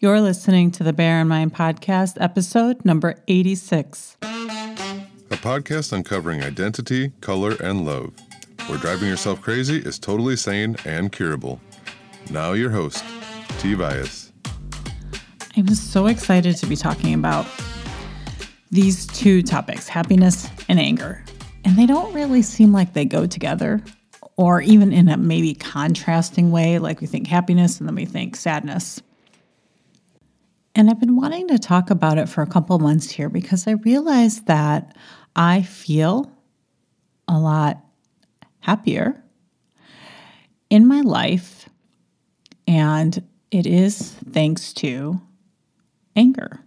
You're listening to the Bear in Mind podcast, episode number 86. A podcast uncovering identity, color, and love, where driving yourself crazy is totally sane and curable. Now, your host, T. Bias. I'm so excited to be talking about these two topics happiness and anger. And they don't really seem like they go together, or even in a maybe contrasting way, like we think happiness and then we think sadness. And I've been wanting to talk about it for a couple months here because I realized that I feel a lot happier in my life. And it is thanks to anger.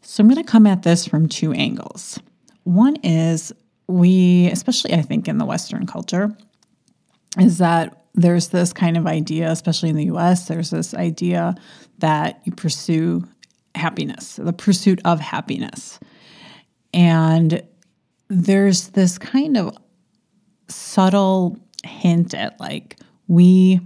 So I'm going to come at this from two angles. One is we, especially I think in the Western culture, is that there's this kind of idea, especially in the US, there's this idea that you pursue happiness, the pursuit of happiness. And there's this kind of subtle hint at like, we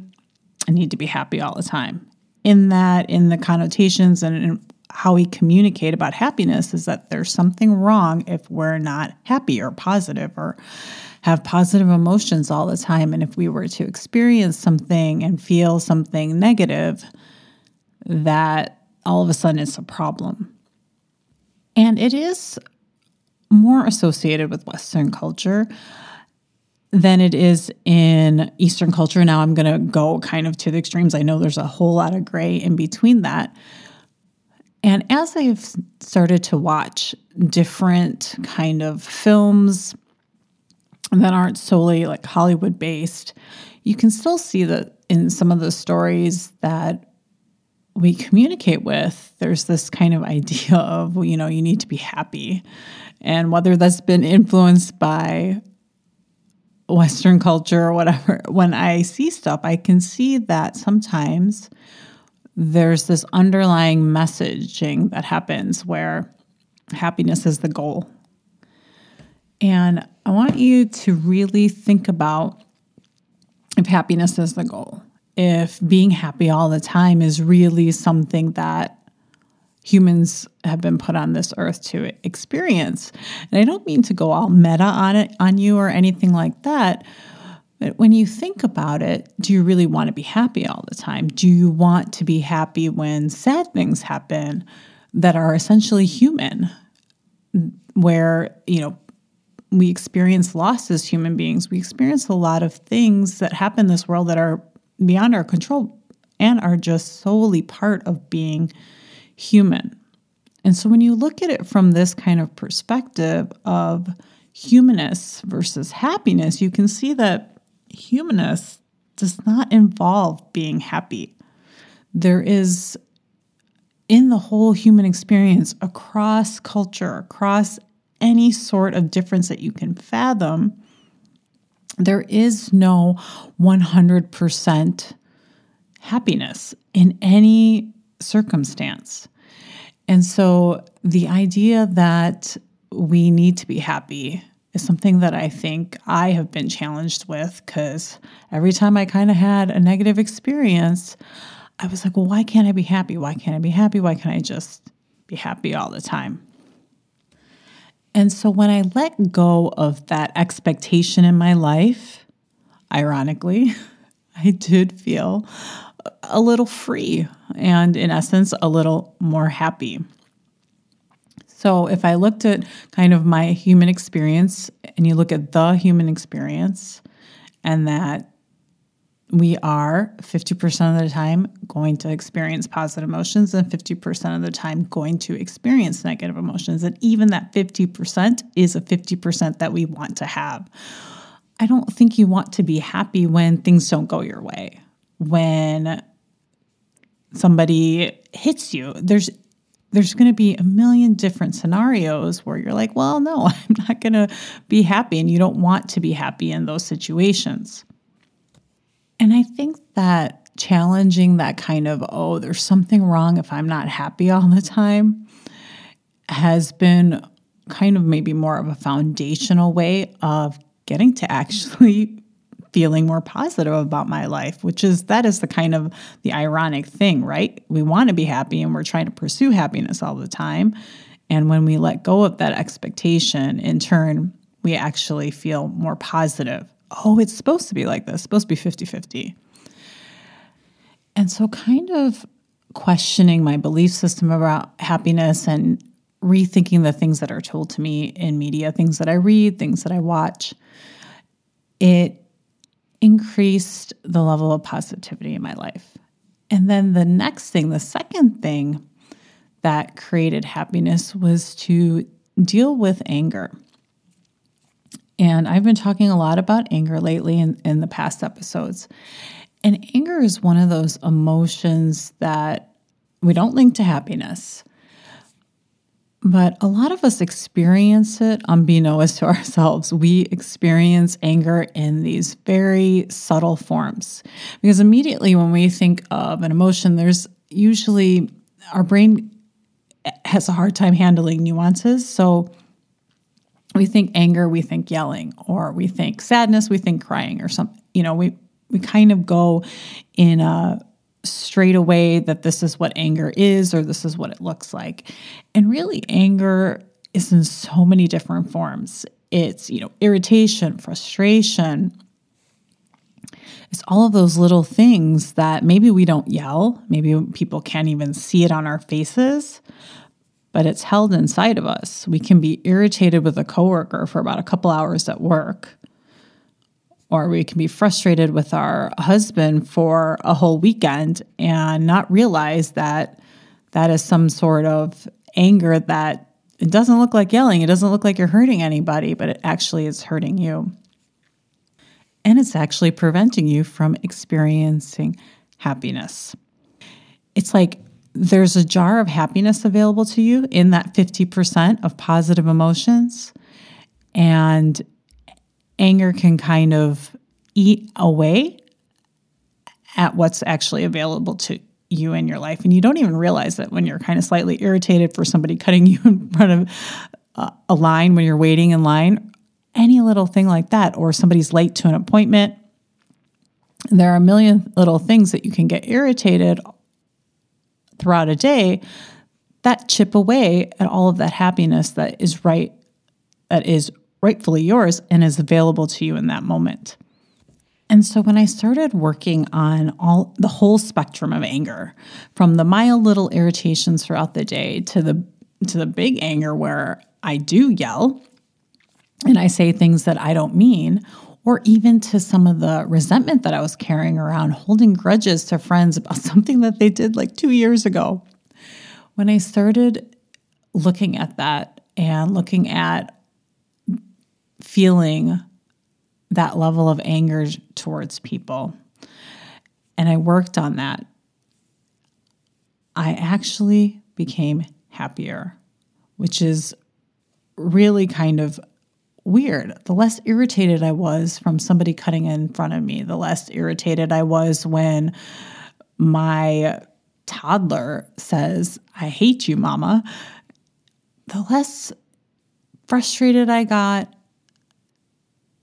need to be happy all the time. In that, in the connotations and in how we communicate about happiness, is that there's something wrong if we're not happy or positive or have positive emotions all the time. And if we were to experience something and feel something negative, that all of a sudden it's a problem. And it is more associated with Western culture than it is in Eastern culture. Now I'm going to go kind of to the extremes. I know there's a whole lot of gray in between that. And as I've started to watch different kind of films that aren't solely like Hollywood based, you can still see that in some of the stories that we communicate with, there's this kind of idea of, you know, you need to be happy. And whether that's been influenced by Western culture or whatever, when I see stuff, I can see that sometimes there's this underlying messaging that happens where happiness is the goal. And I want you to really think about if happiness is the goal if being happy all the time is really something that humans have been put on this earth to experience. And I don't mean to go all meta on it on you or anything like that. But when you think about it, do you really want to be happy all the time? Do you want to be happy when sad things happen that are essentially human? Where, you know, we experience loss as human beings. We experience a lot of things that happen in this world that are beyond our control and are just solely part of being human. And so when you look at it from this kind of perspective of humanness versus happiness, you can see that humanness does not involve being happy. There is in the whole human experience across culture, across any sort of difference that you can fathom, there is no 100% happiness in any circumstance. And so the idea that we need to be happy is something that I think I have been challenged with because every time I kind of had a negative experience, I was like, well, why can't I be happy? Why can't I be happy? Why can't I just be happy all the time? And so when I let go of that expectation in my life, ironically, I did feel a little free and, in essence, a little more happy. So, if I looked at kind of my human experience and you look at the human experience, and that we are 50% of the time going to experience positive emotions and 50% of the time going to experience negative emotions. And even that 50% is a 50% that we want to have. I don't think you want to be happy when things don't go your way. When somebody hits you, there's there's going to be a million different scenarios where you're like, well, no, I'm not going to be happy. And you don't want to be happy in those situations. And I think that challenging that kind of, oh, there's something wrong if I'm not happy all the time has been kind of maybe more of a foundational way of getting to actually feeling more positive about my life, which is that is the kind of the ironic thing, right? We want to be happy and we're trying to pursue happiness all the time. And when we let go of that expectation, in turn, we actually feel more positive. Oh, it's supposed to be like this, it's supposed to be 50 50. And so, kind of questioning my belief system about happiness and rethinking the things that are told to me in media, things that I read, things that I watch, it increased the level of positivity in my life. And then the next thing, the second thing that created happiness was to deal with anger. And I've been talking a lot about anger lately in, in the past episodes. And anger is one of those emotions that we don't link to happiness. But a lot of us experience it unbeknownst to ourselves. We experience anger in these very subtle forms. Because immediately when we think of an emotion, there's usually our brain has a hard time handling nuances. So we think anger, we think yelling, or we think sadness, we think crying, or something. You know, we we kind of go in a straight away that this is what anger is or this is what it looks like. And really, anger is in so many different forms. It's, you know, irritation, frustration. It's all of those little things that maybe we don't yell, maybe people can't even see it on our faces, but it's held inside of us. We can be irritated with a coworker for about a couple hours at work or we can be frustrated with our husband for a whole weekend and not realize that that is some sort of anger that it doesn't look like yelling, it doesn't look like you're hurting anybody, but it actually is hurting you. And it's actually preventing you from experiencing happiness. It's like there's a jar of happiness available to you in that 50% of positive emotions. And anger can kind of eat away at what's actually available to you in your life. And you don't even realize it when you're kind of slightly irritated for somebody cutting you in front of a line when you're waiting in line, any little thing like that, or somebody's late to an appointment. There are a million little things that you can get irritated throughout a day that chip away at all of that happiness that is right, that is rightfully yours and is available to you in that moment. And so when I started working on all the whole spectrum of anger, from the mild little irritations throughout the day to the to the big anger where I do yell and I say things that I don't mean, or even to some of the resentment that I was carrying around, holding grudges to friends about something that they did like 2 years ago. When I started looking at that and looking at feeling that level of anger towards people. And I worked on that. I actually became happier, which is really kind of weird. The less irritated I was from somebody cutting in front of me, the less irritated I was when my toddler says, I hate you, mama, the less frustrated I got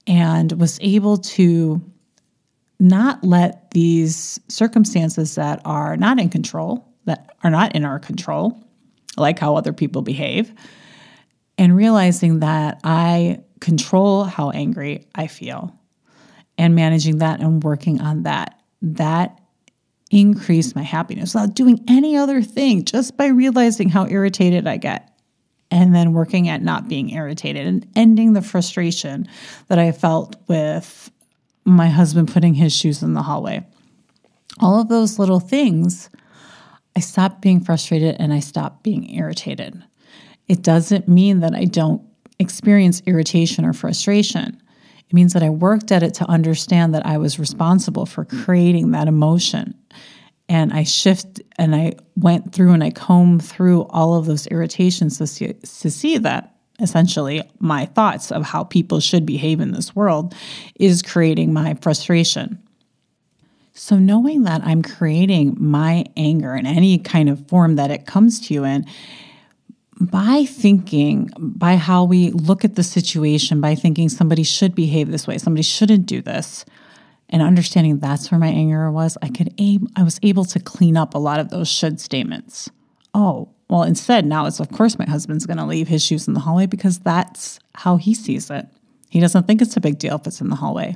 and was able to not let these circumstances that are not in control, that are not in our control, like how other people behave, and realizing that I control how angry I feel and managing that and working on that. That increased my happiness without doing any other thing, just by realizing how irritated I get and then working at not being irritated and ending the frustration that I felt with my husband putting his shoes in the hallway. All of those little things, I stopped being frustrated and I stopped being irritated. It doesn't mean that I don't experience irritation or frustration. It means that I worked at it to understand that I was responsible for creating that emotion and I shift and I went through and I combed through all of those irritations to see, to see that essentially my thoughts of how people should behave in this world is creating my frustration. So, knowing that I'm creating my anger in any kind of form that it comes to you in, by thinking, by how we look at the situation, by thinking somebody should behave this way, somebody shouldn't do this, and understanding that's where my anger was, I could ab- I was able to clean up a lot of those should statements. Oh, well, instead now it's of course my husband's going to leave his shoes in the hallway because that's how he sees it. He doesn't think it's a big deal if it's in the hallway.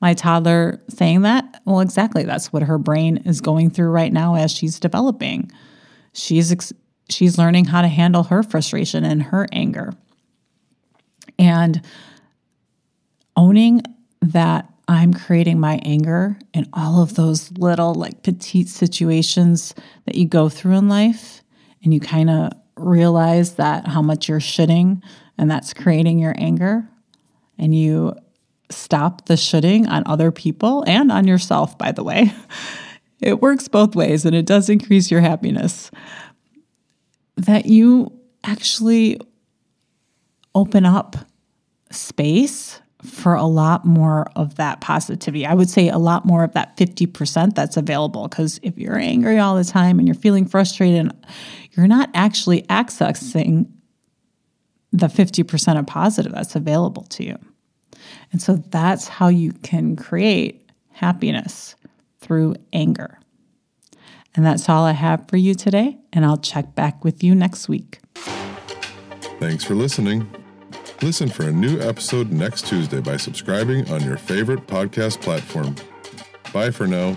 My toddler saying that, well, exactly, that's what her brain is going through right now as she's developing. She's ex- she's learning how to handle her frustration and her anger. And owning that I'm creating my anger in all of those little, like petite situations that you go through in life, and you kind of realize that how much you're shoulding, and that's creating your anger, and you stop the shoulding on other people and on yourself, by the way. It works both ways and it does increase your happiness. That you actually open up space for a lot more of that positivity. I would say a lot more of that 50% that's available. Because if you're angry all the time and you're feeling frustrated, you're not actually accessing the 50% of positive that's available to you. And so that's how you can create happiness through anger. And that's all I have for you today. And I'll check back with you next week. Thanks for listening. Listen for a new episode next Tuesday by subscribing on your favorite podcast platform. Bye for now.